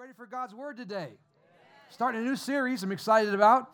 ready for God's word today? Starting a new series I'm excited about.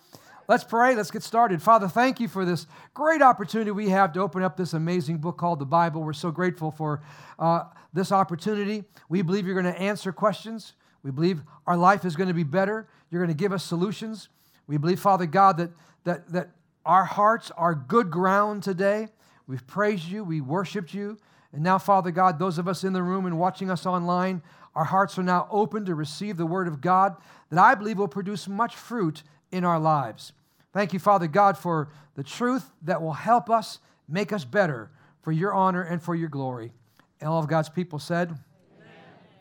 Let's pray. Let's get started. Father, thank you for this great opportunity we have to open up this amazing book called the Bible. We're so grateful for uh, this opportunity. We believe you're going to answer questions. We believe our life is going to be better. You're going to give us solutions. We believe, Father God, that, that, that our hearts are good ground today. We've praised you, we worshiped you. And now, Father God, those of us in the room and watching us online, our hearts are now open to receive the word of God that I believe will produce much fruit in our lives. Thank you, Father God, for the truth that will help us make us better for your honor and for your glory. And all of God's people said, Amen.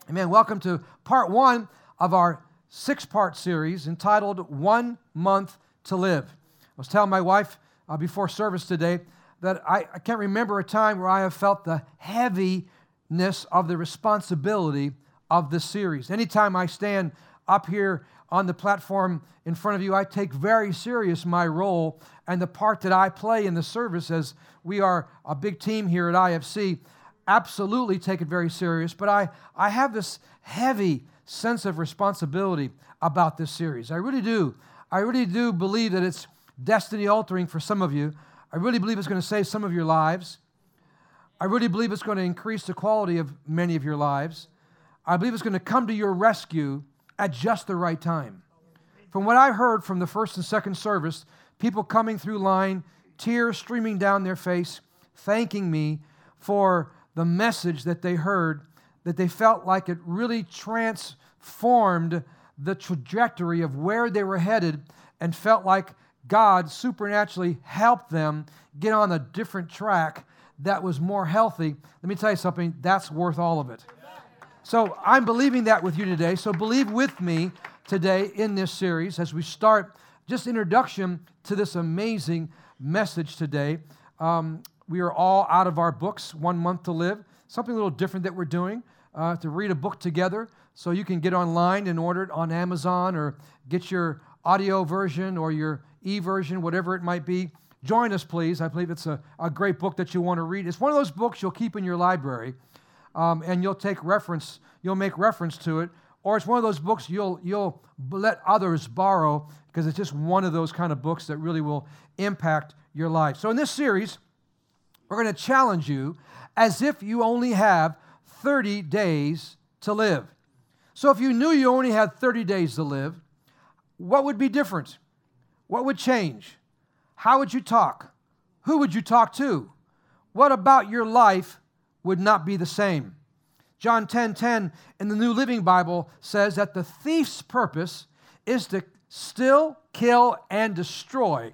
Amen. Welcome to part one of our six part series entitled One Month to Live. I was telling my wife uh, before service today that I, I can't remember a time where I have felt the heaviness of the responsibility of this series. Anytime I stand up here on the platform in front of you, I take very serious my role and the part that I play in the service as we are a big team here at IFC. Absolutely take it very serious, but I, I have this heavy sense of responsibility about this series. I really do. I really do believe that it's destiny altering for some of you. I really believe it's going to save some of your lives. I really believe it's going to increase the quality of many of your lives. I believe it's going to come to your rescue at just the right time. From what I heard from the first and second service, people coming through line, tears streaming down their face, thanking me for the message that they heard, that they felt like it really transformed the trajectory of where they were headed and felt like God supernaturally helped them get on a different track that was more healthy. Let me tell you something, that's worth all of it. So I'm believing that with you today. So believe with me today in this series as we start just introduction to this amazing message today. Um, we are all out of our books, One Month to Live. Something a little different that we're doing uh, to read a book together. So you can get online and order it on Amazon or get your audio version or your e version, whatever it might be. Join us, please. I believe it's a, a great book that you want to read. It's one of those books you'll keep in your library um, and you'll take reference, you'll make reference to it, or it's one of those books you'll, you'll let others borrow because it's just one of those kind of books that really will impact your life. So, in this series, we're going to challenge you as if you only have 30 days to live. So, if you knew you only had 30 days to live, what would be different? What would change? How would you talk? Who would you talk to? What about your life would not be the same. John 10:10 10, 10 in the New Living Bible says that the thief's purpose is to still, kill, and destroy.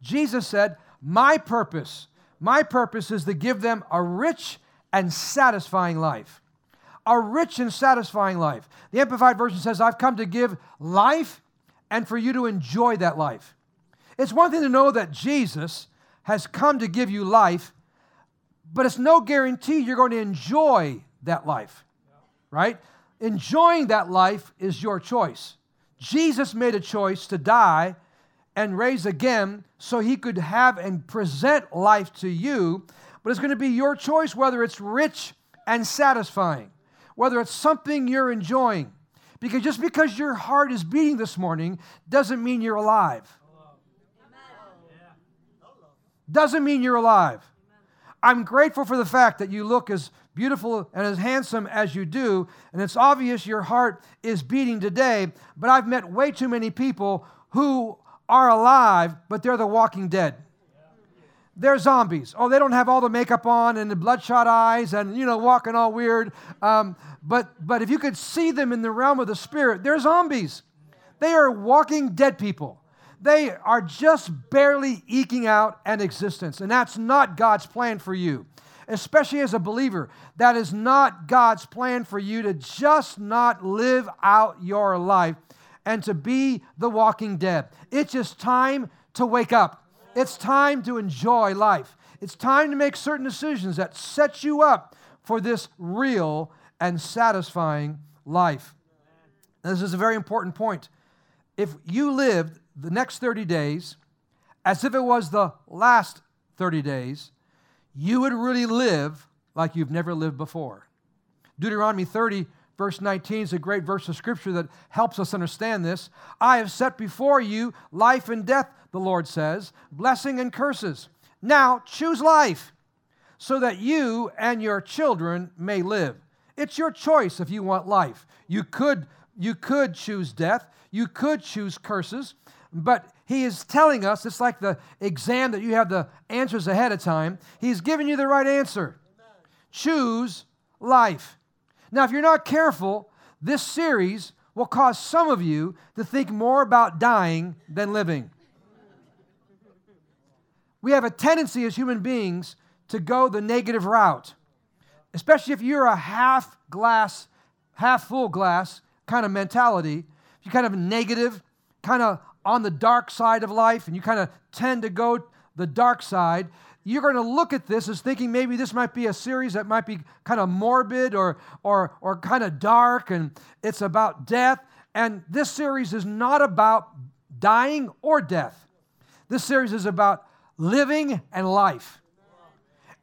Jesus said, My purpose, my purpose is to give them a rich and satisfying life. A rich and satisfying life. The Amplified Version says, I've come to give life and for you to enjoy that life. It's one thing to know that Jesus has come to give you life but it's no guarantee you're going to enjoy that life, right? Enjoying that life is your choice. Jesus made a choice to die and raise again so he could have and present life to you, but it's going to be your choice whether it's rich and satisfying, whether it's something you're enjoying. Because just because your heart is beating this morning doesn't mean you're alive. Doesn't mean you're alive. I'm grateful for the fact that you look as beautiful and as handsome as you do, and it's obvious your heart is beating today, but I've met way too many people who are alive, but they're the walking dead. They're zombies. Oh, they don't have all the makeup on and the bloodshot eyes and, you know, walking all weird. Um, but, but if you could see them in the realm of the spirit, they're zombies. They are walking dead people. They are just barely eking out an existence. And that's not God's plan for you. Especially as a believer, that is not God's plan for you to just not live out your life and to be the walking dead. It's just time to wake up. It's time to enjoy life. It's time to make certain decisions that set you up for this real and satisfying life. this is a very important point. If you lived the next 30 days as if it was the last 30 days, you would really live like you've never lived before. Deuteronomy 30, Verse 19 is a great verse of scripture that helps us understand this. I have set before you life and death, the Lord says, blessing and curses. Now choose life so that you and your children may live. It's your choice if you want life. You could, you could choose death, you could choose curses, but he is telling us it's like the exam that you have the answers ahead of time. He's giving you the right answer. Amen. Choose life. Now, if you're not careful, this series will cause some of you to think more about dying than living. We have a tendency as human beings to go the negative route, especially if you're a half glass, half full glass kind of mentality. You're kind of negative, kind of on the dark side of life, and you kind of tend to go the dark side, you're going to look at this as thinking maybe this might be a series that might be kind of morbid or, or, or kind of dark and it's about death. And this series is not about dying or death. This series is about living and life.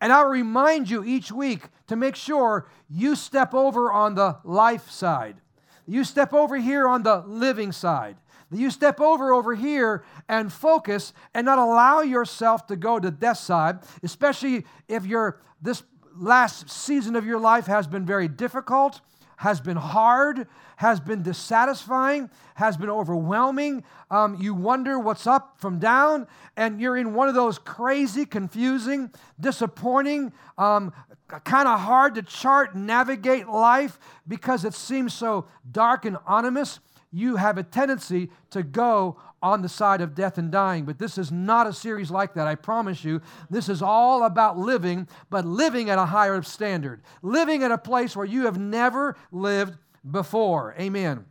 And I'll remind you each week to make sure you step over on the life side. You step over here on the living side you step over over here and focus and not allow yourself to go to death side, especially if your this last season of your life has been very difficult, has been hard, has been dissatisfying, has been overwhelming. Um, you wonder what's up from down, and you're in one of those crazy, confusing, disappointing, um, kind of hard to chart, navigate life because it seems so dark and ominous you have a tendency to go on the side of death and dying. But this is not a series like that, I promise you. This is all about living, but living at a higher standard, living at a place where you have never lived before. Amen.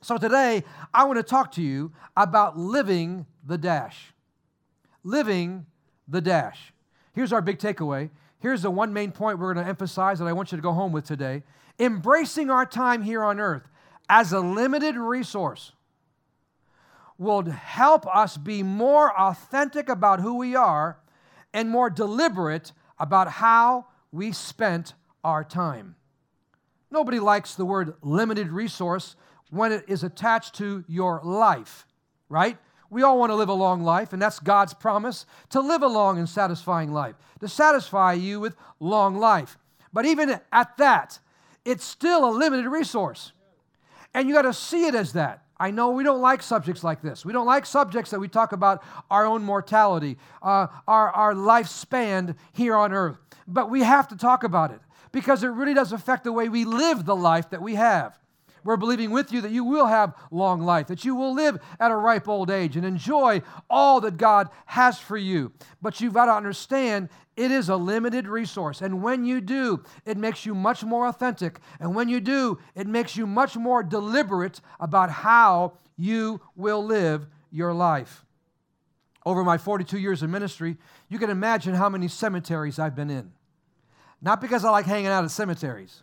So today, I want to talk to you about living the dash. Living the dash. Here's our big takeaway. Here's the one main point we're going to emphasize that I want you to go home with today. Embracing our time here on earth as a limited resource will help us be more authentic about who we are and more deliberate about how we spent our time. Nobody likes the word limited resource when it is attached to your life, right? We all want to live a long life, and that's God's promise to live a long and satisfying life, to satisfy you with long life. But even at that, it's still a limited resource. And you got to see it as that. I know we don't like subjects like this. We don't like subjects that we talk about our own mortality, uh, our, our lifespan here on earth. But we have to talk about it because it really does affect the way we live the life that we have. We're believing with you that you will have long life, that you will live at a ripe old age and enjoy all that God has for you. But you've got to understand it is a limited resource. And when you do, it makes you much more authentic. And when you do, it makes you much more deliberate about how you will live your life. Over my 42 years of ministry, you can imagine how many cemeteries I've been in. Not because I like hanging out at cemeteries,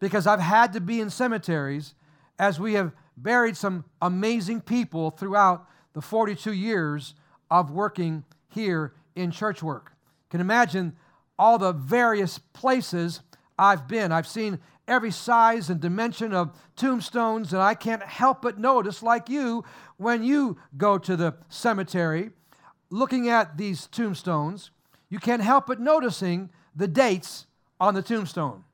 because I've had to be in cemeteries as we have buried some amazing people throughout the 42 years of working here in church work. You can imagine all the various places I've been. I've seen every size and dimension of tombstones, and I can't help but notice, like you, when you go to the cemetery, looking at these tombstones, you can't help but noticing the dates on the tombstone.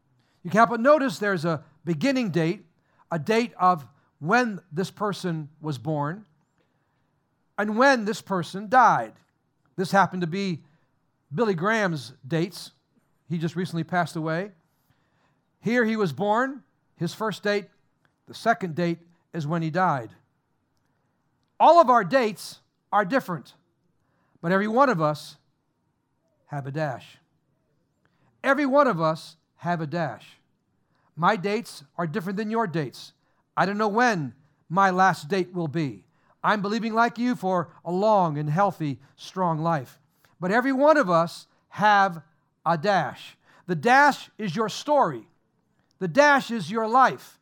You can't but notice there's a beginning date, a date of when this person was born, and when this person died. This happened to be Billy Graham's dates. He just recently passed away. Here he was born, his first date. The second date is when he died. All of our dates are different, but every one of us have a dash. Every one of us have a dash. My dates are different than your dates. I don't know when my last date will be. I'm believing like you for a long and healthy, strong life. But every one of us have a dash. The dash is your story. The dash is your life.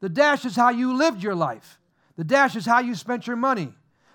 The dash is how you lived your life. The dash is how you spent your money.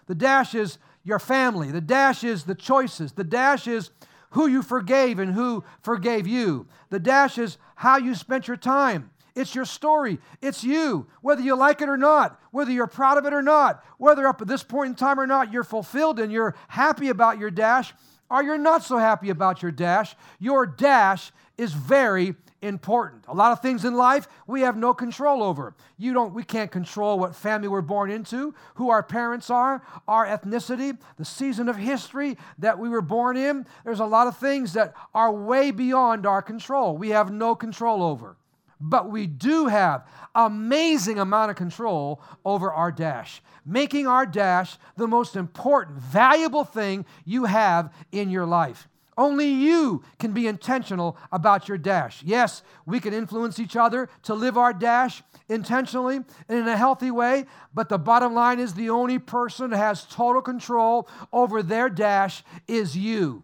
The dash is your family. The dash is the choices. The dash is who you forgave and who forgave you. The dash is how you spent your time. It's your story. It's you. Whether you like it or not, whether you're proud of it or not, whether up at this point in time or not, you're fulfilled and you're happy about your dash, or you're not so happy about your dash, your dash is very important. A lot of things in life we have no control over. You don't we can't control what family we're born into, who our parents are, our ethnicity, the season of history that we were born in. There's a lot of things that are way beyond our control. We have no control over. But we do have amazing amount of control over our dash, making our dash the most important, valuable thing you have in your life. Only you can be intentional about your dash. Yes, we can influence each other to live our dash intentionally and in a healthy way, but the bottom line is the only person that has total control over their dash is you.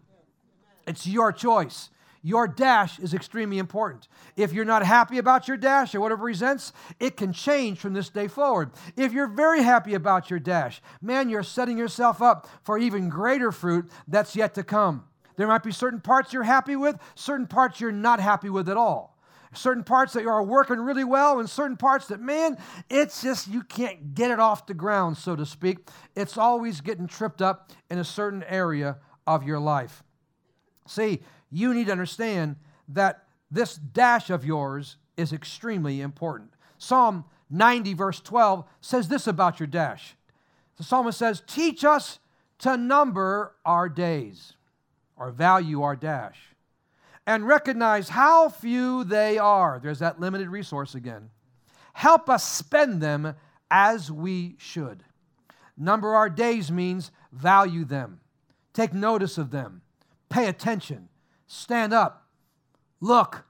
It's your choice. Your dash is extremely important. If you're not happy about your dash or whatever presents, it can change from this day forward. If you're very happy about your dash, man, you're setting yourself up for even greater fruit that's yet to come. There might be certain parts you're happy with, certain parts you're not happy with at all. Certain parts that are working really well, and certain parts that, man, it's just you can't get it off the ground, so to speak. It's always getting tripped up in a certain area of your life. See, you need to understand that this dash of yours is extremely important. Psalm 90, verse 12, says this about your dash. The psalmist says, Teach us to number our days, or value our dash, and recognize how few they are. There's that limited resource again. Help us spend them as we should. Number our days means value them, take notice of them, pay attention, Stand up. Look.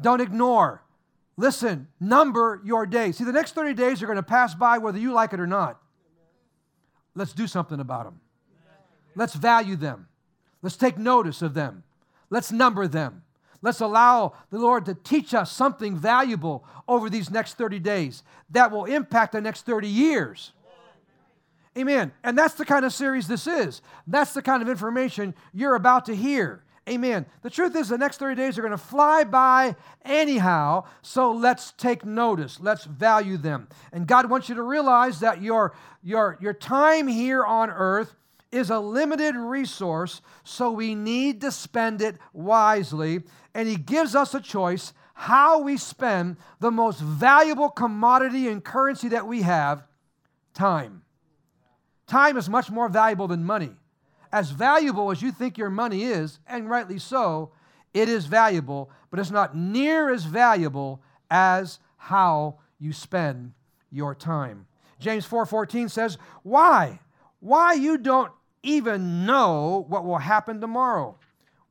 Don't ignore. Listen. Number your days. See, the next 30 days are going to pass by whether you like it or not. Let's do something about them. Let's value them. Let's take notice of them. Let's number them. Let's allow the Lord to teach us something valuable over these next 30 days that will impact the next 30 years. Amen. And that's the kind of series this is. That's the kind of information you're about to hear. Amen. The truth is, the next 30 days are going to fly by anyhow, so let's take notice. Let's value them. And God wants you to realize that your, your, your time here on earth is a limited resource, so we need to spend it wisely. And He gives us a choice how we spend the most valuable commodity and currency that we have time. Time is much more valuable than money as valuable as you think your money is, and rightly so, it is valuable, but it's not near as valuable as how you spend your time. James 4:14 says, "Why? Why you don't even know what will happen tomorrow?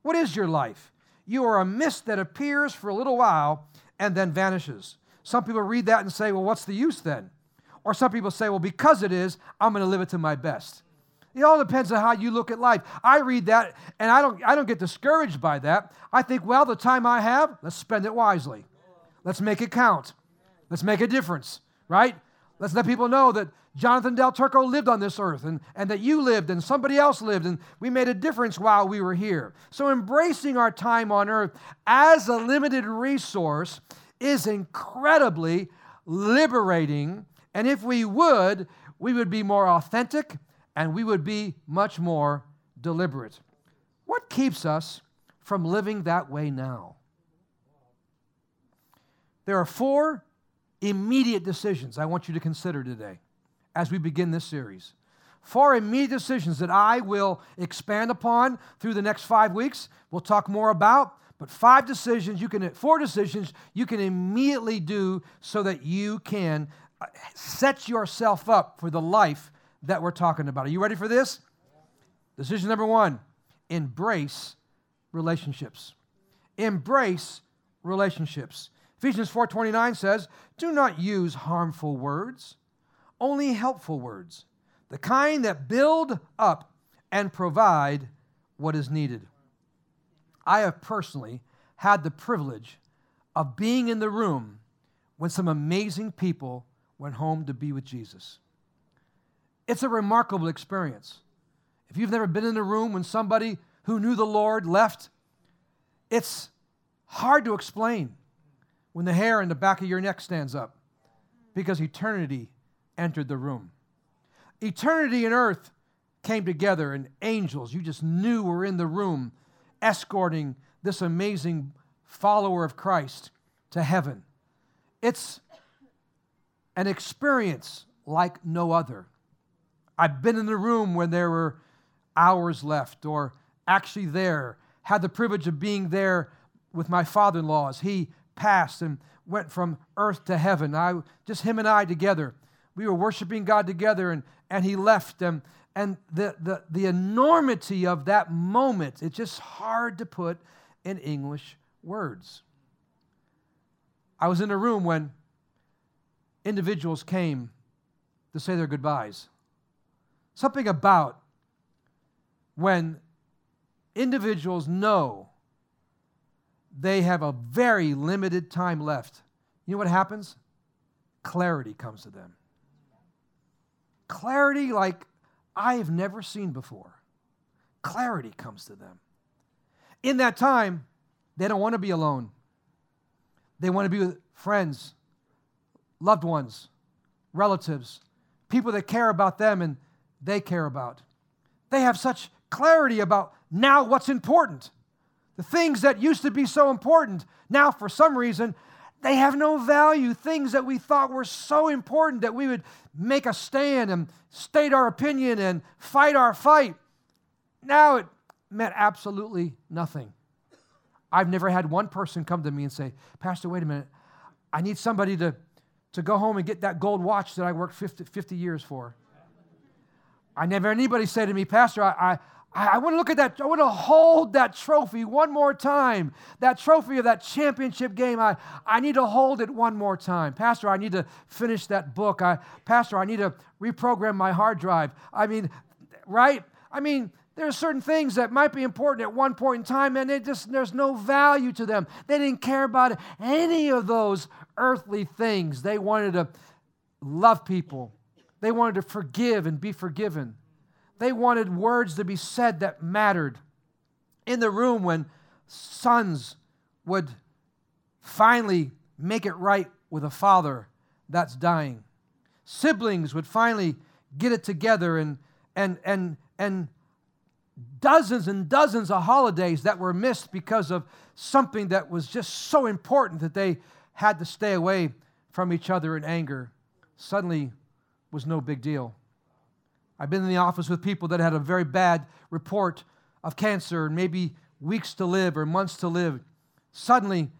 What is your life? You are a mist that appears for a little while and then vanishes." Some people read that and say, "Well, what's the use then?" Or some people say, "Well, because it is, I'm going to live it to my best." It all depends on how you look at life. I read that and I don't, I don't get discouraged by that. I think, well, the time I have, let's spend it wisely. Let's make it count. Let's make a difference, right? Let's let people know that Jonathan Del Turco lived on this earth and, and that you lived and somebody else lived and we made a difference while we were here. So, embracing our time on earth as a limited resource is incredibly liberating. And if we would, we would be more authentic and we would be much more deliberate. What keeps us from living that way now? There are four immediate decisions I want you to consider today as we begin this series. Four immediate decisions that I will expand upon through the next five weeks. We'll talk more about, but five decisions you can, four decisions you can immediately do so that you can uh, set yourself up for the life that we're talking about. Are you ready for this? Decision number one embrace relationships. Embrace relationships. Ephesians 4:29 says, "Do not use harmful words, only helpful words, the kind that build up and provide what is needed." I have personally had the privilege of being in the room when some amazing people went home to be with Jesus. It's a remarkable experience. If you've never been in a room when somebody who knew the Lord left, it's hard to explain. when the hair in the back of your neck stands up because eternity entered the room. Eternity and earth came together, and angels you just knew were in the room escorting this amazing follower of Christ to heaven. It's an experience like no other. I've been in the room when there were hours left, or actually there, had the privilege of being there with my father in law as he passed and went from earth to heaven. I, just him and I together. We were worshiping God together, and, and he left. And, and the, the, the enormity of that moment, it's just hard to put in English words. I was in a room when individuals came to say their goodbyes. Something about when individuals know they have a very limited time left, you know what happens? Clarity comes to them. Clarity like I've never seen before. Clarity comes to them. In that time, they don't want to be alone. They want to be with friends, loved ones, relatives, people that care about them and they care about. They have such clarity about now what's important. The things that used to be so important, now for some reason, they have no value. Things that we thought were so important that we would make a stand and state our opinion and fight our fight. Now it meant absolutely nothing. I've never had one person come to me and say, Pastor, wait a minute. I need somebody to, to go home and get that gold watch that I worked 50, 50 years for. I never anybody say to me, Pastor, I, I, I, want to look at that. I want to hold that trophy one more time. That trophy of that championship game. I, I need to hold it one more time. Pastor, I need to finish that book. I, Pastor, I need to reprogram my hard drive. I mean, right? I mean, there are certain things that might be important at one point in time, and just, there's no value to them. They didn't care about any of those earthly things. They wanted to love people, they wanted to forgive and be forgiven. They wanted words to be said that mattered. In the room, when sons would finally make it right with a father that's dying, siblings would finally get it together, and, and, and, and dozens and dozens of holidays that were missed because of something that was just so important that they had to stay away from each other in anger suddenly was no big deal. I've been in the office with people that had a very bad report of cancer and maybe weeks to live or months to live. Suddenly,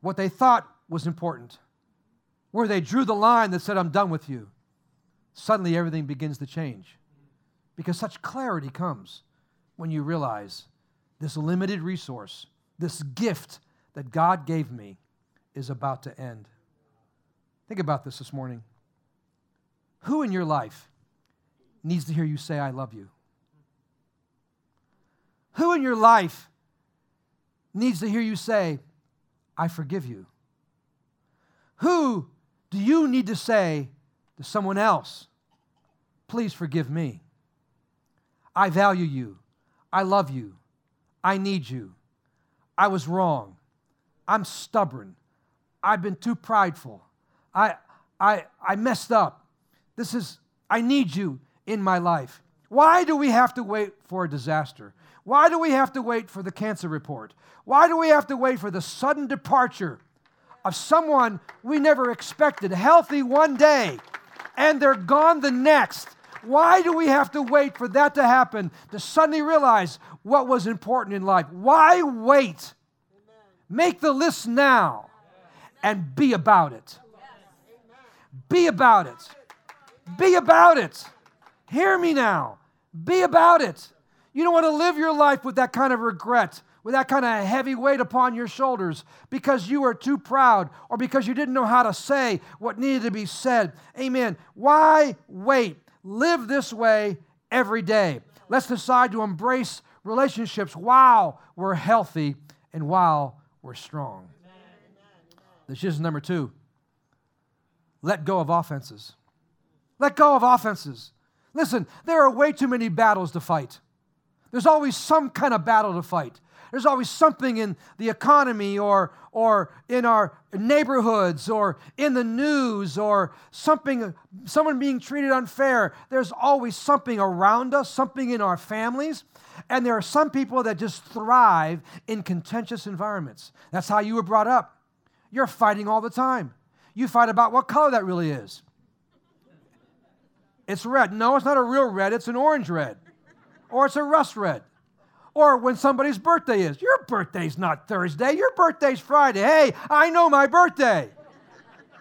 what they thought was important, where they drew the line that said, I'm done with you, suddenly everything begins to change. Because such clarity comes when you realize this limited resource, this gift that God gave me, is about to end. Think about this this morning. Who in your life needs to hear you say, I love you? Who in your life needs to hear you say, I forgive you? Who do you need to say to someone else, please forgive me? I value you. I love you. I need you. I was wrong. I'm stubborn. I've been too prideful. I, I, I messed up. This is, I need you in my life. Why do we have to wait for a disaster? Why do we have to wait for the cancer report? Why do we have to wait for the sudden departure of someone we never expected, healthy one day, and they're gone the next? Why do we have to wait for that to happen to suddenly realize what was important in life? Why wait? Make the list now and be about it. Be about it. Be about it. Hear me now. Be about it. You don't want to live your life with that kind of regret, with that kind of heavy weight upon your shoulders because you were too proud or because you didn't know how to say what needed to be said. Amen. Why wait? Live this way every day. Let's decide to embrace relationships while we're healthy and while we're strong. This is number two. Let go of offenses. Let go of offenses. Listen, there are way too many battles to fight. There's always some kind of battle to fight. There's always something in the economy or, or in our neighborhoods or in the news or something, someone being treated unfair. There's always something around us, something in our families. And there are some people that just thrive in contentious environments. That's how you were brought up. You're fighting all the time. You fight about what color that really is. It's red. No, it's not a real red, it's an orange red. Or it's a rust red. Or when somebody's birthday is. Your birthday's not Thursday, your birthday's Friday. Hey, I know my birthday.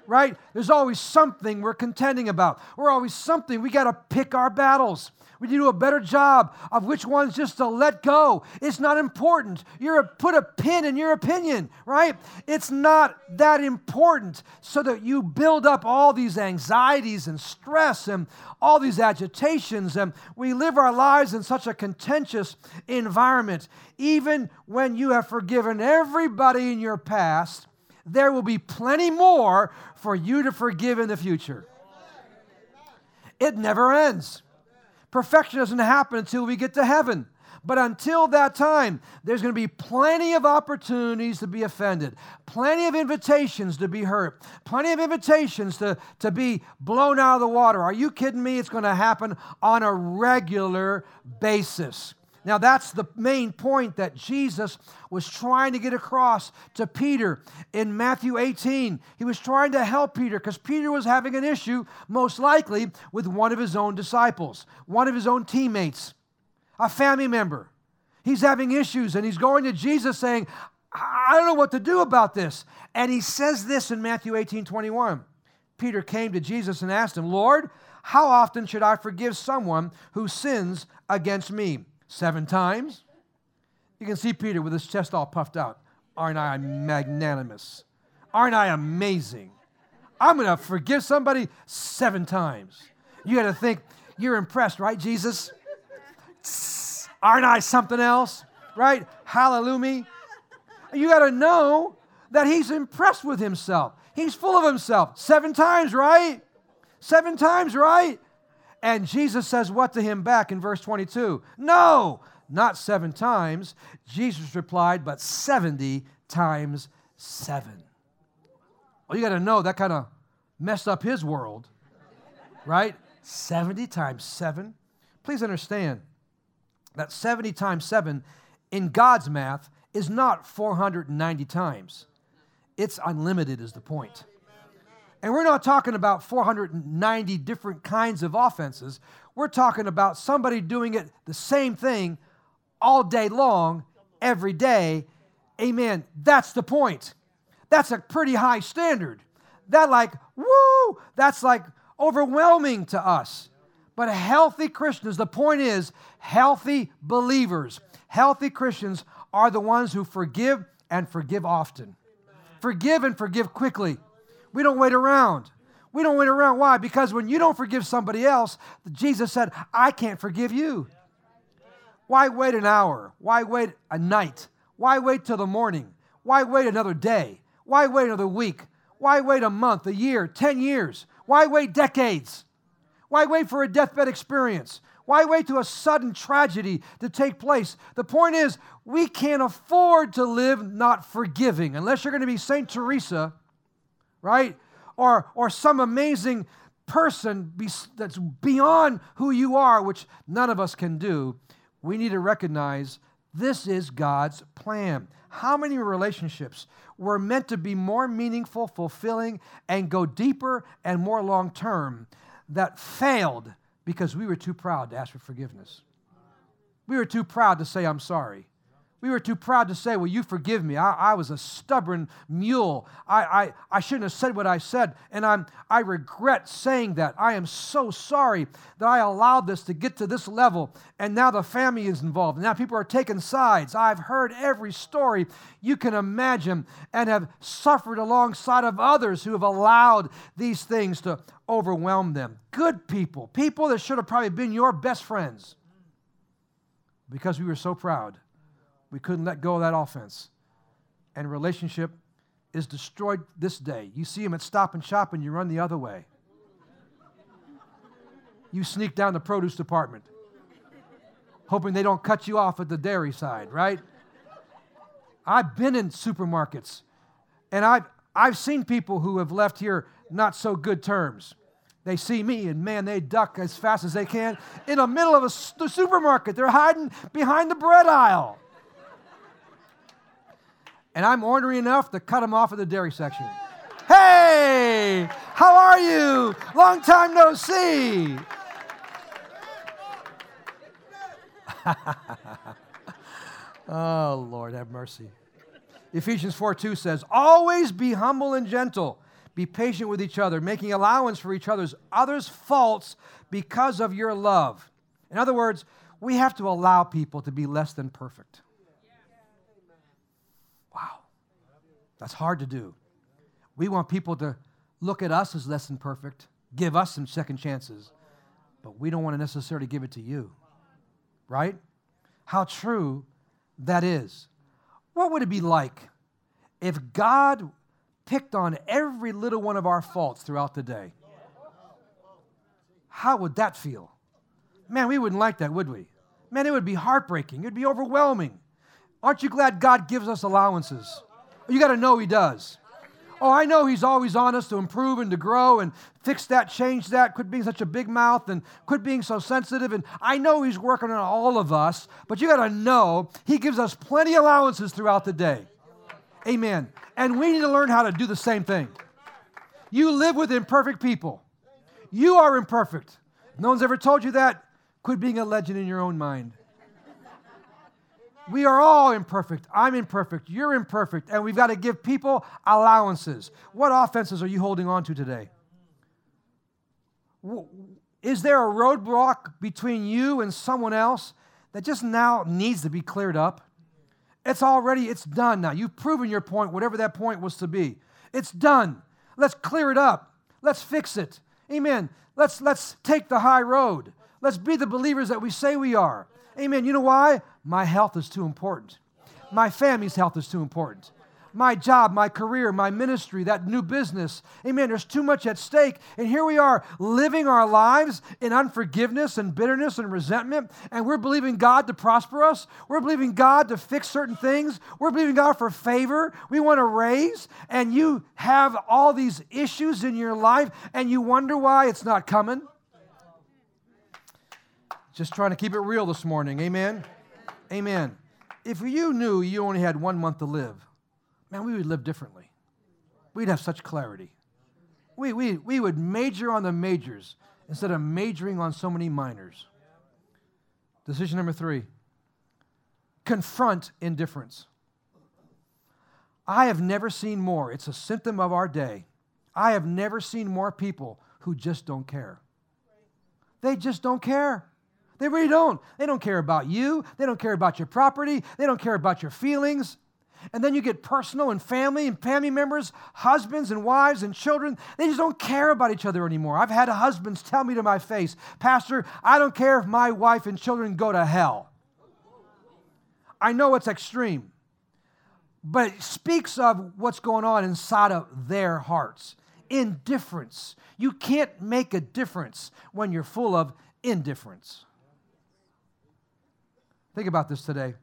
Right? There's always something we're contending about. We're always something. We got to pick our battles. We need to do a better job of which ones just to let go. It's not important. You're a, put a pin in your opinion, right? It's not that important so that you build up all these anxieties and stress and all these agitations. And we live our lives in such a contentious environment. Even when you have forgiven everybody in your past, there will be plenty more for you to forgive in the future. It never ends. Perfection doesn't happen until we get to heaven. But until that time, there's going to be plenty of opportunities to be offended, plenty of invitations to be hurt, plenty of invitations to, to be blown out of the water. Are you kidding me? It's going to happen on a regular basis. Now, that's the main point that Jesus was trying to get across to Peter in Matthew 18. He was trying to help Peter because Peter was having an issue, most likely, with one of his own disciples, one of his own teammates, a family member. He's having issues and he's going to Jesus saying, I don't know what to do about this. And he says this in Matthew 18 21. Peter came to Jesus and asked him, Lord, how often should I forgive someone who sins against me? Seven times. You can see Peter with his chest all puffed out. Aren't I magnanimous? Aren't I amazing? I'm going to forgive somebody seven times. You got to think, you're impressed, right, Jesus? Aren't I something else? Right? Hallelujah. You got to know that he's impressed with himself. He's full of himself. Seven times, right? Seven times, right? And Jesus says what to him back in verse 22? No, not seven times. Jesus replied, but 70 times seven. Well, you got to know that kind of messed up his world, right? 70 times seven. Please understand that 70 times seven in God's math is not 490 times. It's unlimited, is the point. And we're not talking about 490 different kinds of offenses. We're talking about somebody doing it the same thing all day long, every day. Amen. That's the point. That's a pretty high standard. That, like, woo, that's like overwhelming to us. But healthy Christians, the point is, healthy believers, healthy Christians are the ones who forgive and forgive often. Forgive and forgive quickly. We don't wait around. We don't wait around. Why? Because when you don't forgive somebody else, Jesus said, I can't forgive you. Why wait an hour? Why wait a night? Why wait till the morning? Why wait another day? Why wait another week? Why wait a month, a year, 10 years? Why wait decades? Why wait for a deathbed experience? Why wait to a sudden tragedy to take place? The point is, we can't afford to live not forgiving. Unless you're going to be St. Teresa, right? Or, or some amazing person be, that's beyond who you are, which none of us can do, we need to recognize this is God's plan. How many relationships were meant to be more meaningful, fulfilling, and go deeper and more long term that failed because we were too proud to ask for forgiveness? We were too proud to say, I'm sorry. We were too proud to say, Well, you forgive me. I, I was a stubborn mule. I, I, I shouldn't have said what I said. And I'm, I regret saying that. I am so sorry that I allowed this to get to this level. And now the family is involved. Now people are taking sides. I've heard every story you can imagine and have suffered alongside of others who have allowed these things to overwhelm them. Good people, people that should have probably been your best friends because we were so proud we couldn't let go of that offense. And relationship is destroyed this day. You see him at Stop and Shop and you run the other way. You sneak down the produce department. hoping they don't cut you off at the dairy side, right? I've been in supermarkets and I've, I've seen people who have left here not so good terms. They see me and man, they duck as fast as they can in the middle of a, supermarket. They're hiding behind the bread aisle. And I'm ornery enough to cut him off at the dairy section. Hey, how are you? Long time no see. oh, Lord, have mercy. Ephesians 4 2 says, Always be humble and gentle. Be patient with each other, making allowance for each other's others' faults because of your love. In other words, we have to allow people to be less than perfect. That's hard to do. We want people to look at us as less than perfect, give us some second chances, but we don't want to necessarily give it to you. Right? How true that is. What would it be like if God picked on every little one of our faults throughout the day? How would that feel? Man, we wouldn't like that, would we? Man, it would be heartbreaking. It would be overwhelming. Aren't you glad God gives us allowances? You got to know He does. Oh, I know He's always on us to improve and to grow and fix that, change that, quit being such a big mouth and quit being so sensitive. And I know He's working on all of us, but you got to know He gives us plenty allowances throughout the day. Amen. And we need to learn how to do the same thing. You live with imperfect people. You are imperfect. no one's ever told you that, quit being a legend in your own mind. We are all imperfect. I'm imperfect. You're imperfect. And we've got to give people allowances. What offenses are you holding on to today? Is there a roadblock between you and someone else that just now needs to be cleared up? It's already, it's done now. You've proven your point, whatever that point was to be. It's done. Let's clear it up. Let's fix it. Amen. Let's, let's take the high road. Let's be the believers that we say we are. Amen. You know why? My health is too important. My family's health is too important. My job, my career, my ministry, that new business. Amen. There's too much at stake. And here we are living our lives in unforgiveness and bitterness and resentment. And we're believing God to prosper us. We're believing God to fix certain things. We're believing God for favor. We want to raise. And you have all these issues in your life and you wonder why it's not coming. Just trying to keep it real this morning. Amen. Amen. If you knew you only had one month to live, man, we would live differently. We'd have such clarity. We, we, we would major on the majors instead of majoring on so many minors. Decision number three confront indifference. I have never seen more, it's a symptom of our day. I have never seen more people who just don't care. They just don't care. They really don't. They don't care about you. They don't care about your property. They don't care about your feelings. And then you get personal and family and family members, husbands and wives and children. They just don't care about each other anymore. I've had husbands tell me to my face, Pastor, I don't care if my wife and children go to hell. I know it's extreme, but it speaks of what's going on inside of their hearts. Indifference. You can't make a difference when you're full of indifference. Think about this today.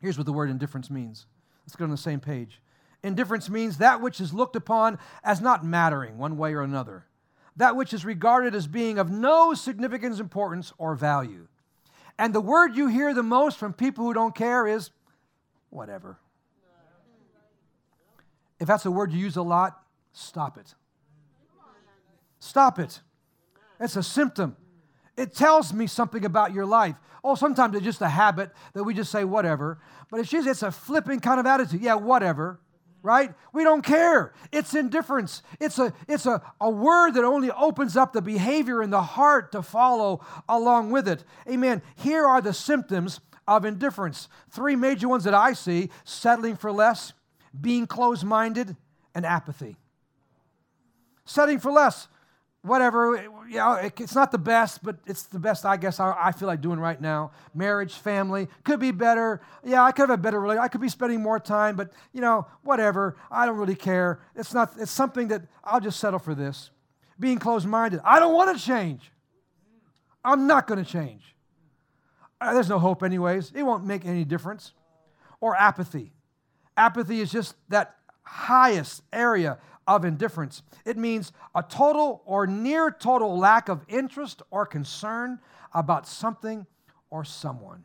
Here's what the word indifference means. Let's get on the same page. Indifference means that which is looked upon as not mattering one way or another, that which is regarded as being of no significance, importance, or value. And the word you hear the most from people who don't care is whatever. If that's a word you use a lot, stop it. Stop it. It's a symptom. It tells me something about your life. Oh, sometimes it's just a habit that we just say whatever, but it's just it's a flipping kind of attitude. Yeah, whatever. Right? We don't care. It's indifference. It's a it's a, a word that only opens up the behavior in the heart to follow along with it. Amen. Here are the symptoms of indifference. Three major ones that I see settling for less, being closed minded, and apathy. Settling for less whatever, you know, it's not the best, but it's the best I guess I, feel like doing right now. Marriage, family, could be better. Yeah, I could have a better relationship. I could be spending more time, but you know, whatever. I don't really care. It's not. It's something that I'll just settle for this. Being closed-minded. I don't want to change. I'm not going to change. Uh, there's no hope, anyways. It won't make any difference. Or apathy. Apathy is just that highest area of indifference. It means a total or near total lack of interest or concern about something or someone.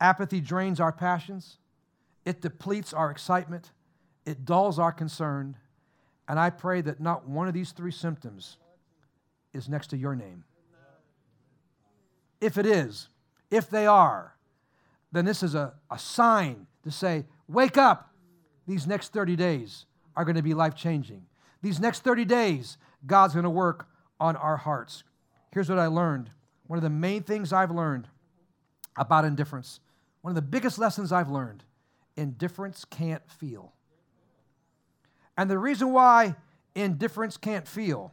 Apathy drains our passions, it depletes our excitement, it dulls our concern, and I pray that not one of these three symptoms is next to your name. If it is, if they are, then this is a, a sign to say, wake up. These next 30 days are going to be life changing. These next 30 days, God's going to work on our hearts. Here's what I learned one of the main things I've learned about indifference, one of the biggest lessons I've learned indifference can't feel. And the reason why indifference can't feel,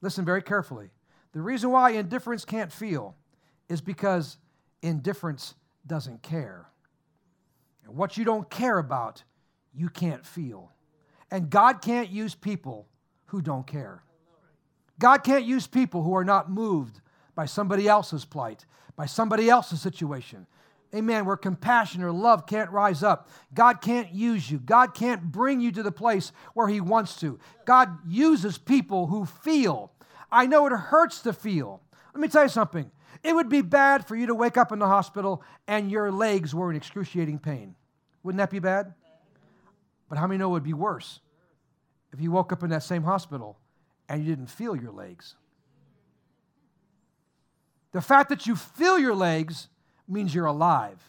listen very carefully. The reason why indifference can't feel is because indifference doesn't care. And what you don't care about, you can't feel. And God can't use people who don't care. God can't use people who are not moved by somebody else's plight, by somebody else's situation, amen, where compassion or love can't rise up. God can't use you. God can't bring you to the place where He wants to. God uses people who feel. I know it hurts to feel. Let me tell you something. It would be bad for you to wake up in the hospital and your legs were in excruciating pain. Wouldn't that be bad? But how many know it would be worse if you woke up in that same hospital and you didn't feel your legs? The fact that you feel your legs means you're alive.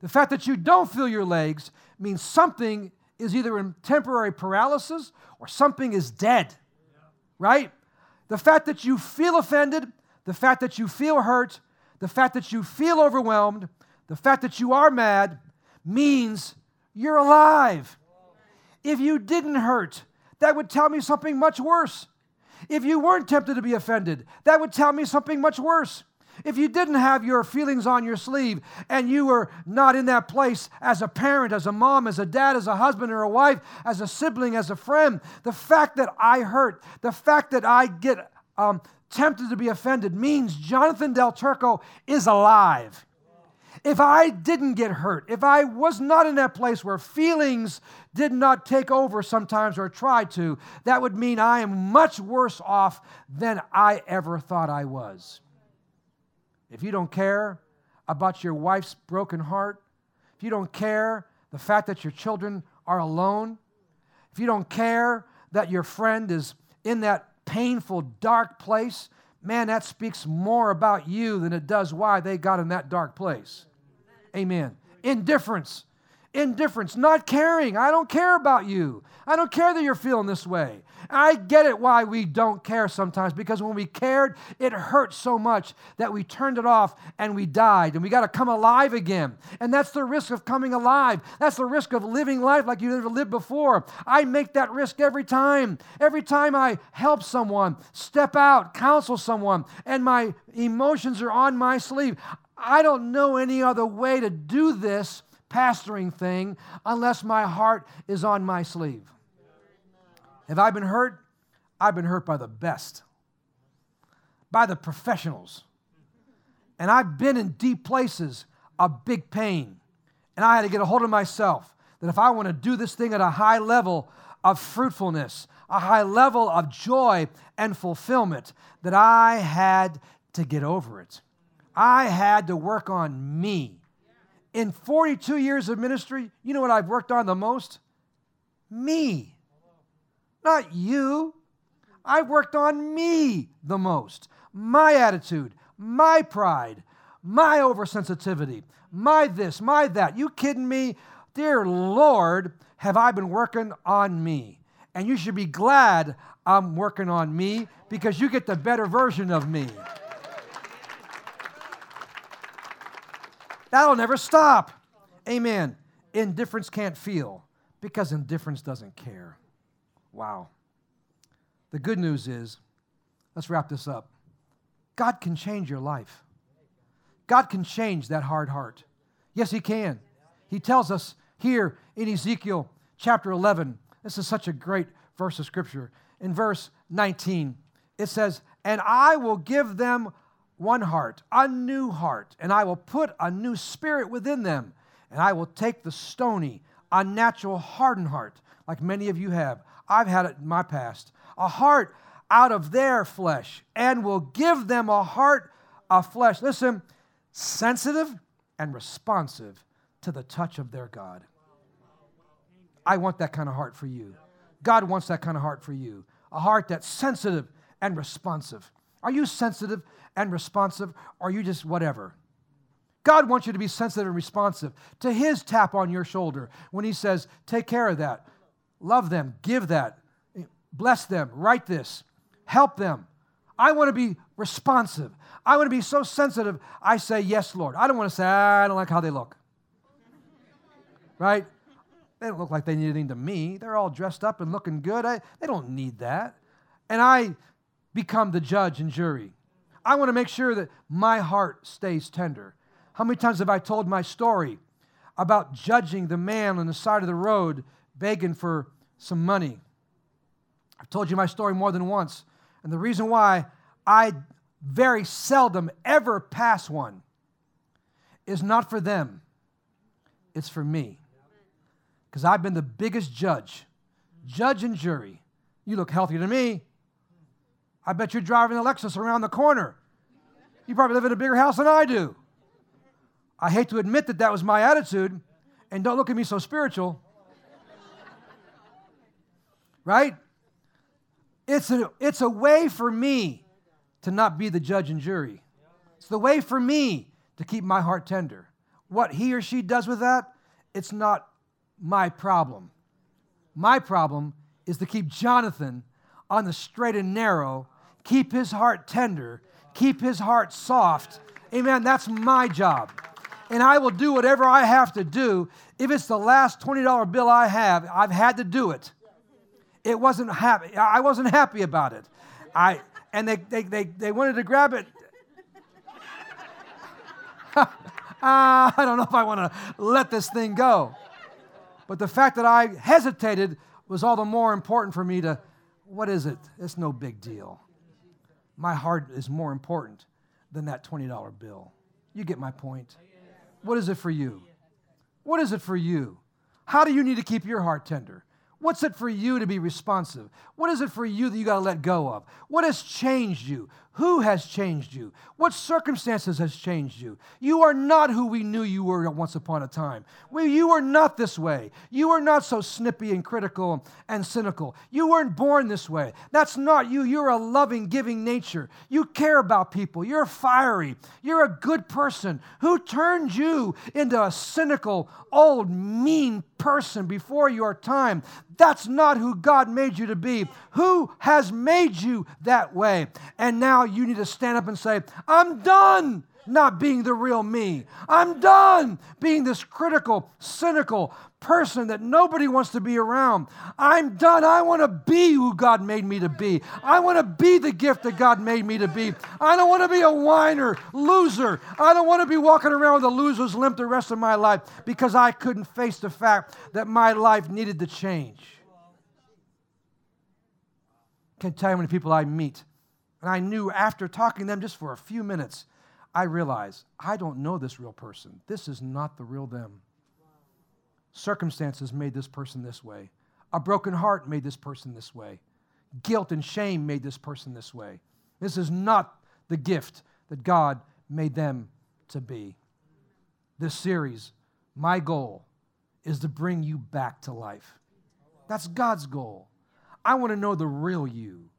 The fact that you don't feel your legs means something is either in temporary paralysis or something is dead, right? The fact that you feel offended, the fact that you feel hurt, the fact that you feel overwhelmed, the fact that you are mad means you're alive. If you didn't hurt, that would tell me something much worse. If you weren't tempted to be offended, that would tell me something much worse. If you didn't have your feelings on your sleeve and you were not in that place as a parent, as a mom, as a dad, as a husband or a wife, as a sibling, as a friend, the fact that I hurt, the fact that I get um, tempted to be offended means Jonathan Del Turco is alive. If I didn't get hurt, if I was not in that place where feelings did not take over sometimes or try to, that would mean I am much worse off than I ever thought I was if you don't care about your wife's broken heart, if you don't care the fact that your children are alone, if you don't care that your friend is in that painful, dark place, man, that speaks more about you than it does why they got in that dark place. Amen. Indifference Indifference, not caring. I don't care about you. I don't care that you're feeling this way. I get it why we don't care sometimes because when we cared, it hurt so much that we turned it off and we died and we got to come alive again. And that's the risk of coming alive. That's the risk of living life like you never lived before. I make that risk every time. Every time I help someone, step out, counsel someone, and my emotions are on my sleeve. I don't know any other way to do this pastoring thing unless my heart is on my sleeve. Have I been hurt? I've been hurt by the best, by the professionals. And I've been in deep places of big pain. And I had to get a hold of myself that if I want to do this thing at a high level of fruitfulness, a high level of joy and fulfillment, that I had to get over it. I had to work on me. In 42 years of ministry, you know what I've worked on the most? Me. Not you. I've worked on me the most. My attitude, my pride, my oversensitivity, my this, my that. You kidding me? Dear Lord, have I been working on me? And you should be glad I'm working on me because you get the better version of me. That'll never stop. Amen. Indifference can't feel because indifference doesn't care. Wow. The good news is, let's wrap this up. God can change your life. God can change that hard heart. Yes, He can. He tells us here in Ezekiel chapter 11, this is such a great verse of scripture. In verse 19, it says, And I will give them one heart, a new heart, and I will put a new spirit within them, and I will take the stony, unnatural, hardened heart, like many of you have. I've had it in my past, a heart out of their flesh, and will give them a heart of flesh. Listen, sensitive and responsive to the touch of their God. I want that kind of heart for you. God wants that kind of heart for you. A heart that's sensitive and responsive. Are you sensitive and responsive, or are you just whatever? God wants you to be sensitive and responsive to His tap on your shoulder when He says, Take care of that, love them, give that, bless them, write this, help them. I want to be responsive. I want to be so sensitive, I say, Yes, Lord. I don't want to say, ah, I don't like how they look. right? They don't look like they need anything to me. They're all dressed up and looking good. I, they don't need that. And I become the judge and jury. I want to make sure that my heart stays tender. How many times have I told my story about judging the man on the side of the road begging for some money? I've told you my story more than once. And the reason why I very seldom ever pass one is not for them, it's for me. Because I've been the biggest judge, judge and jury. You look healthier than me. I bet you're driving a Lexus around the corner. You probably live in a bigger house than I do. I hate to admit that that was my attitude, and don't look at me so spiritual. right? It's a, it's a way for me to not be the judge and jury. It's the way for me to keep my heart tender. What he or she does with that, it's not my problem. My problem is to keep Jonathan on the straight and narrow, keep his heart tender, keep his heart soft. Amen. That's my job. And I will do whatever I have to do. If it's the last $20 bill I have, I've had to do it. It wasn't happy. I wasn't happy about it. I and they they they, they wanted to grab it. uh, I don't know if I want to let this thing go. But the fact that I hesitated was all the more important for me to, what is it? It's no big deal. My heart is more important than that $20 bill. You get my point. What is it for you? What is it for you? How do you need to keep your heart tender? What's it for you to be responsive? What is it for you that you got to let go of? What has changed you? Who has changed you? What circumstances has changed you? You are not who we knew you were once upon a time. We, you are not this way. You are not so snippy and critical and cynical. You weren't born this way. That's not you. You're a loving, giving nature. You care about people. You're fiery. You're a good person. Who turned you into a cynical, old, mean person before your time? That's not who God made you to be. Who has made you that way? And now you need to stand up and say, I'm done not being the real me. I'm done being this critical, cynical person that nobody wants to be around. I'm done. I want to be who God made me to be. I want to be the gift that God made me to be. I don't want to be a whiner, loser. I don't want to be walking around with a loser's limp the rest of my life because I couldn't face the fact that my life needed to change. Can't tell you how many people I meet. And I knew after talking to them just for a few minutes, I realized I don't know this real person. This is not the real them. Circumstances made this person this way. A broken heart made this person this way. Guilt and shame made this person this way. This is not the gift that God made them to be. This series, my goal is to bring you back to life. That's God's goal. I want to know the real you.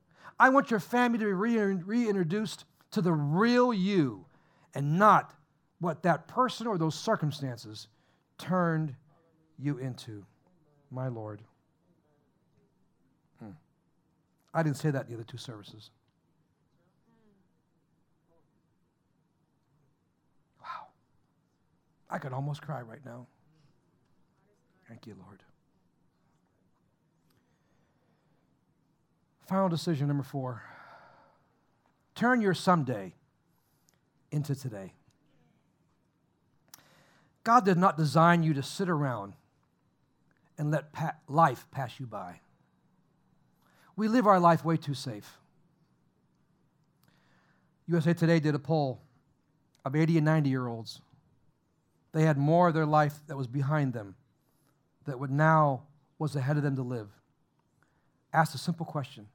I want your family to be reintroduced to the real you and not what that person or those circumstances turned you into, my Lord. Hmm. I didn't say that in the other two services. Wow. I could almost cry right now. Thank you, Lord. Final decision number four turn your someday into today. God did not design you to sit around and let pa- life pass you by. We live our life way too safe. USA Today did a poll of 80 and 90 year olds. They had more of their life that was behind them that what now was ahead of them to live. Asked a simple question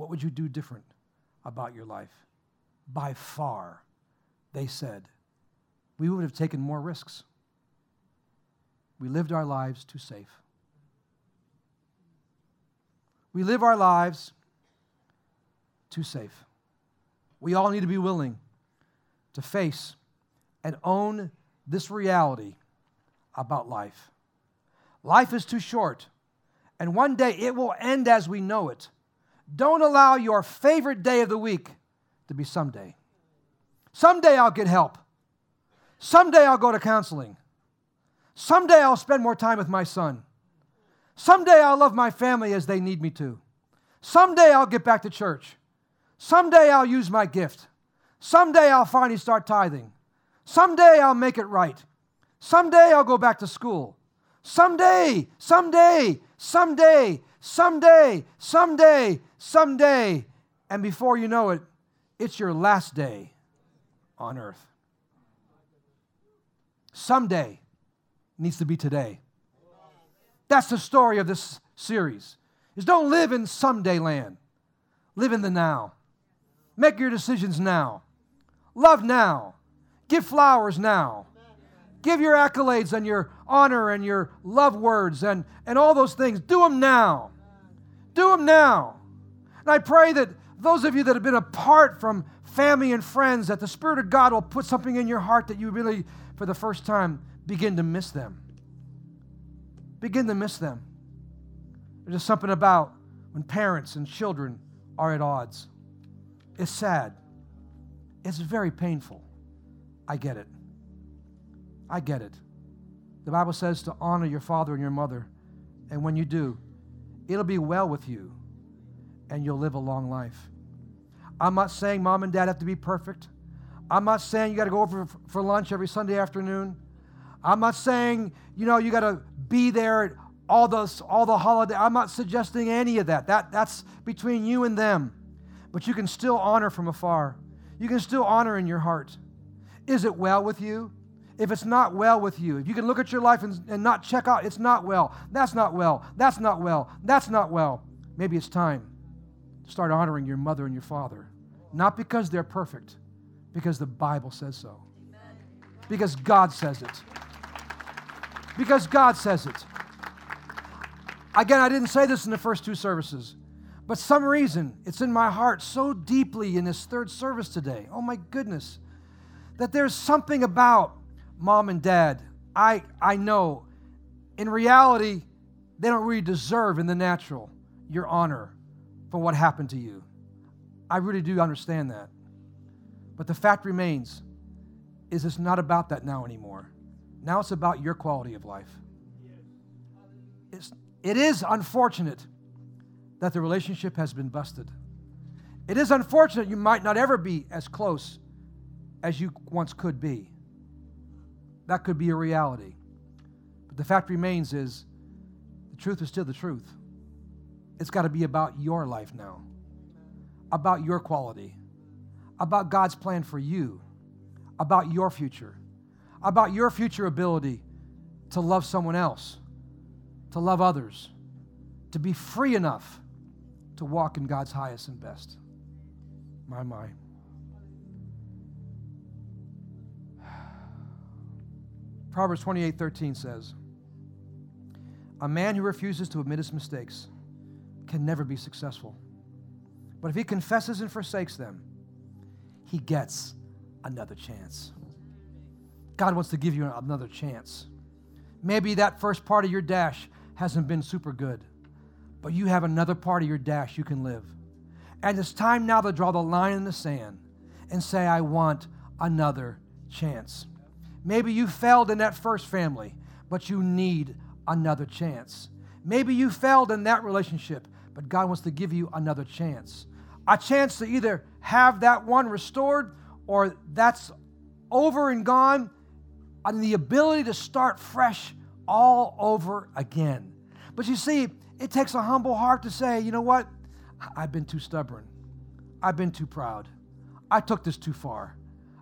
What would you do different about your life? By far, they said, we would have taken more risks. We lived our lives too safe. We live our lives too safe. We all need to be willing to face and own this reality about life. Life is too short, and one day it will end as we know it. Don't allow your favorite day of the week to be someday. Someday I'll get help. Someday I'll go to counseling. Someday I'll spend more time with my son. Someday I'll love my family as they need me to. Someday I'll get back to church. Someday I'll use my gift. Someday I'll finally start tithing. Someday I'll make it right. Someday I'll go back to school. Someday, someday, someday, someday, someday, someday. And before you know it, it's your last day on earth. Someday needs to be today. That's the story of this series. Is don't live in someday land. Live in the now. Make your decisions now. Love now. Give flowers now. Give your accolades and your honor and your love words and, and all those things. Do them now. Do them now. And I pray that those of you that have been apart from family and friends, that the Spirit of God will put something in your heart that you really, for the first time, begin to miss them. Begin to miss them. There's just something about when parents and children are at odds. It's sad. It's very painful. I get it. I get it. The Bible says to honor your father and your mother. And when you do, it'll be well with you and you'll live a long life. I'm not saying mom and dad have to be perfect. I'm not saying you got to go over for lunch every Sunday afternoon. I'm not saying, you know, you got to be there all those all the holiday. I'm not suggesting any of that. That that's between you and them. But you can still honor from afar. You can still honor in your heart. Is it well with you? If it's not well with you, if you can look at your life and, and not check out, it's not well, that's not well, that's not well, that's not well, maybe it's time to start honoring your mother and your father. Not because they're perfect, because the Bible says so. Because God says it. Because God says it. Again, I didn't say this in the first two services, but some reason it's in my heart so deeply in this third service today. Oh my goodness. That there's something about mom and dad, I, I know in reality, they don't really deserve in the natural your honor for what happened to you. I really do understand that. But the fact remains is it's not about that now anymore. Now it's about your quality of life. It's, it is unfortunate that the relationship has been busted. It is unfortunate you might not ever be as close as you once could be. That could be a reality. But the fact remains is the truth is still the truth. It's got to be about your life now, about your quality, about God's plan for you, about your future, about your future ability to love someone else, to love others, to be free enough to walk in God's highest and best. My, my. Proverbs 28 13 says, A man who refuses to admit his mistakes can never be successful. But if he confesses and forsakes them, he gets another chance. God wants to give you another chance. Maybe that first part of your dash hasn't been super good, but you have another part of your dash you can live. And it's time now to draw the line in the sand and say, I want another chance. Maybe you failed in that first family, but you need another chance. Maybe you failed in that relationship, but God wants to give you another chance. A chance to either have that one restored or that's over and gone, and the ability to start fresh all over again. But you see, it takes a humble heart to say, you know what? I've been too stubborn. I've been too proud. I took this too far.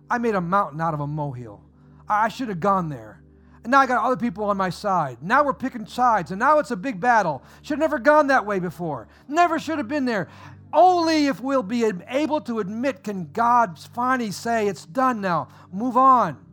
I made a mountain out of a molehill. I should have gone there. And now I got other people on my side. Now we're picking sides, and now it's a big battle. Should have never gone that way before. Never should have been there. Only if we'll be able to admit can God finally say, It's done now, move on.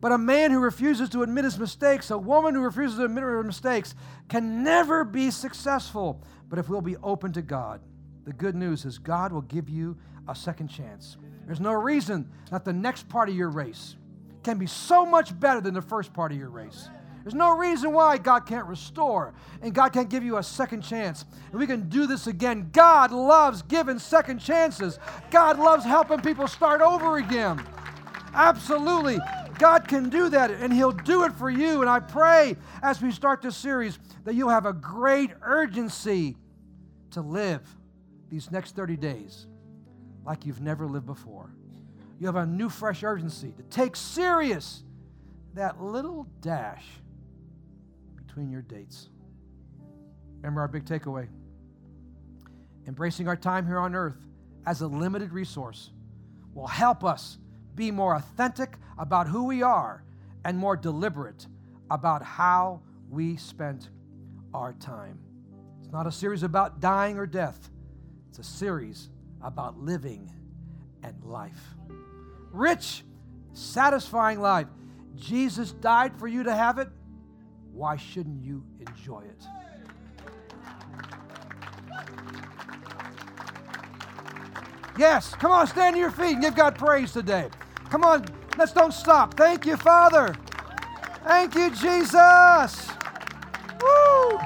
But a man who refuses to admit his mistakes, a woman who refuses to admit her mistakes, can never be successful. But if we'll be open to God, the good news is God will give you a second chance. There's no reason that the next part of your race can be so much better than the first part of your race. There's no reason why God can't restore and God can't give you a second chance. And we can do this again. God loves giving second chances. God loves helping people start over again. Absolutely. God can do that and He'll do it for you. And I pray as we start this series that you'll have a great urgency to live these next 30 days like you've never lived before. You have a new, fresh urgency to take serious that little dash between your dates. Remember our big takeaway embracing our time here on earth as a limited resource will help us be more authentic about who we are and more deliberate about how we spent our time. It's not a series about dying or death, it's a series about living and life. Rich, satisfying life. Jesus died for you to have it. Why shouldn't you enjoy it? Yes, come on, stand to your feet and give God praise today. Come on, let's don't stop. Thank you, Father. Thank you, Jesus. Woo!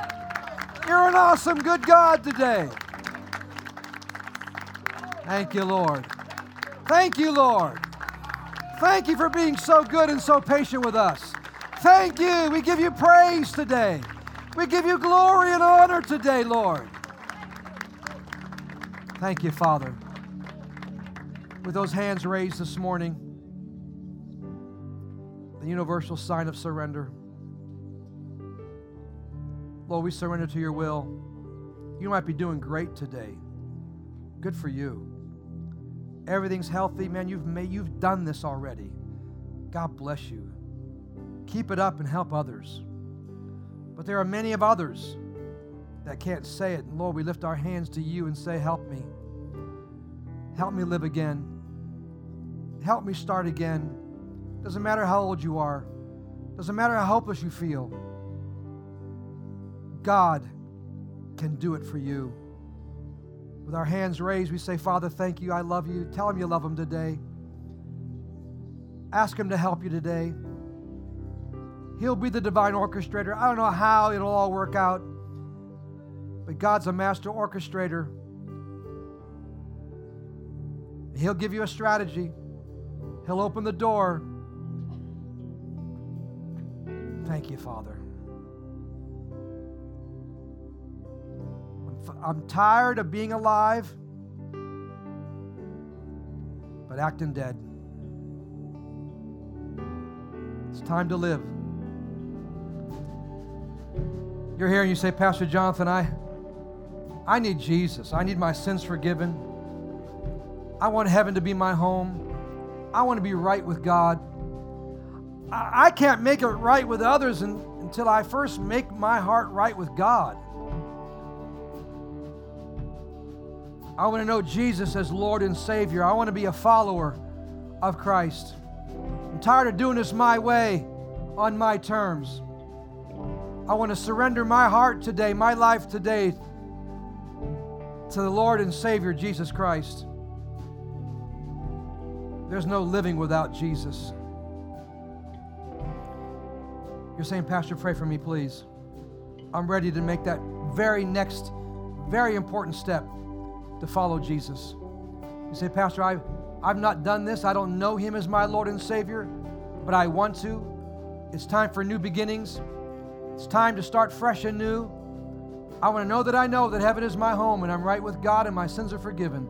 You're an awesome, good God today. Thank you, Lord. Thank you, Lord. Thank you for being so good and so patient with us. Thank you. We give you praise today. We give you glory and honor today, Lord. Thank you, Father. With those hands raised this morning, the universal sign of surrender. Lord, we surrender to your will. You might be doing great today. Good for you. Everything's healthy, man. You've made, you've done this already. God bless you. Keep it up and help others. But there are many of others that can't say it. And Lord, we lift our hands to you and say, Help me. Help me live again. Help me start again. Doesn't matter how old you are, doesn't matter how hopeless you feel. God can do it for you. With our hands raised, we say, Father, thank you. I love you. Tell him you love him today. Ask him to help you today. He'll be the divine orchestrator. I don't know how it'll all work out, but God's a master orchestrator. He'll give you a strategy, He'll open the door. Thank you, Father. I'm tired of being alive, but acting dead. It's time to live. You're here and you say, Pastor Jonathan, I, I need Jesus. I need my sins forgiven. I want heaven to be my home. I want to be right with God. I, I can't make it right with others in, until I first make my heart right with God. I want to know Jesus as Lord and Savior. I want to be a follower of Christ. I'm tired of doing this my way, on my terms. I want to surrender my heart today, my life today, to the Lord and Savior, Jesus Christ. There's no living without Jesus. You're saying, Pastor, pray for me, please. I'm ready to make that very next, very important step to follow Jesus. You say, Pastor, I've, I've not done this. I don't know him as my Lord and Savior, but I want to. It's time for new beginnings. It's time to start fresh and new. I want to know that I know that heaven is my home and I'm right with God and my sins are forgiven.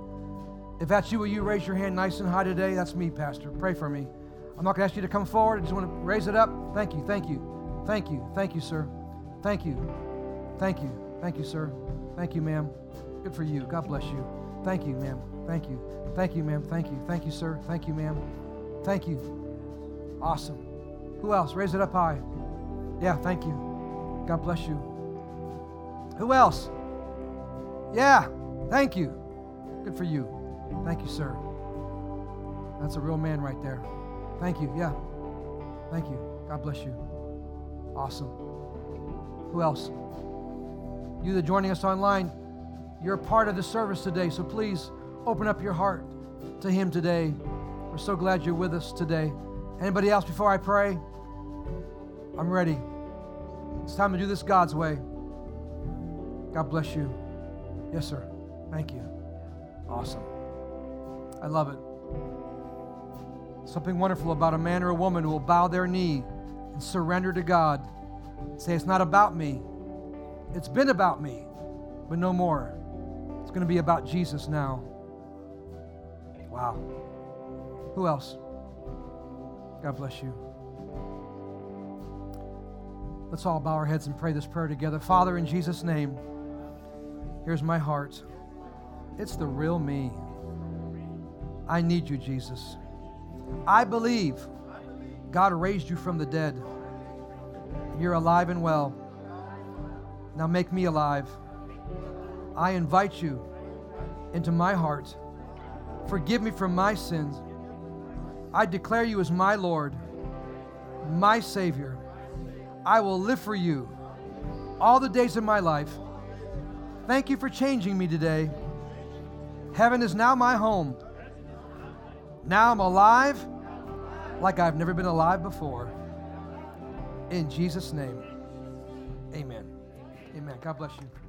If that's you, will you raise your hand nice and high today? That's me, Pastor. Pray for me. I'm not going to ask you to come forward. I just want to raise it up. Thank you. Thank you. Thank you. Thank you, sir. Thank you. Thank you. Thank you, sir. Thank you, ma'am. Good for you. God bless you. Thank you, ma'am. Thank you. Thank you, ma'am. Thank you. Thank you, sir. Thank you, ma'am. Thank you. Awesome. Who else? Raise it up high. Yeah, thank you. God bless you. Who else? Yeah, thank you. Good for you. Thank you, sir. That's a real man right there. Thank you. Yeah. Thank you. God bless you. Awesome. Who else? You that are joining us online, you're a part of the service today, so please open up your heart to Him today. We're so glad you're with us today. Anybody else before I pray? I'm ready. It's time to do this God's way. God bless you. Yes, sir. Thank you. Awesome. I love it. Something wonderful about a man or a woman who will bow their knee and surrender to God. Say, it's not about me. It's been about me, but no more. Going to be about Jesus now. Wow. Who else? God bless you. Let's all bow our heads and pray this prayer together. Father, in Jesus' name, here's my heart. It's the real me. I need you, Jesus. I believe God raised you from the dead. You're alive and well. Now make me alive. I invite you into my heart. Forgive me from my sins. I declare you as my Lord, my Savior. I will live for you all the days of my life. Thank you for changing me today. Heaven is now my home. Now I'm alive like I've never been alive before. In Jesus' name, amen. Amen. God bless you.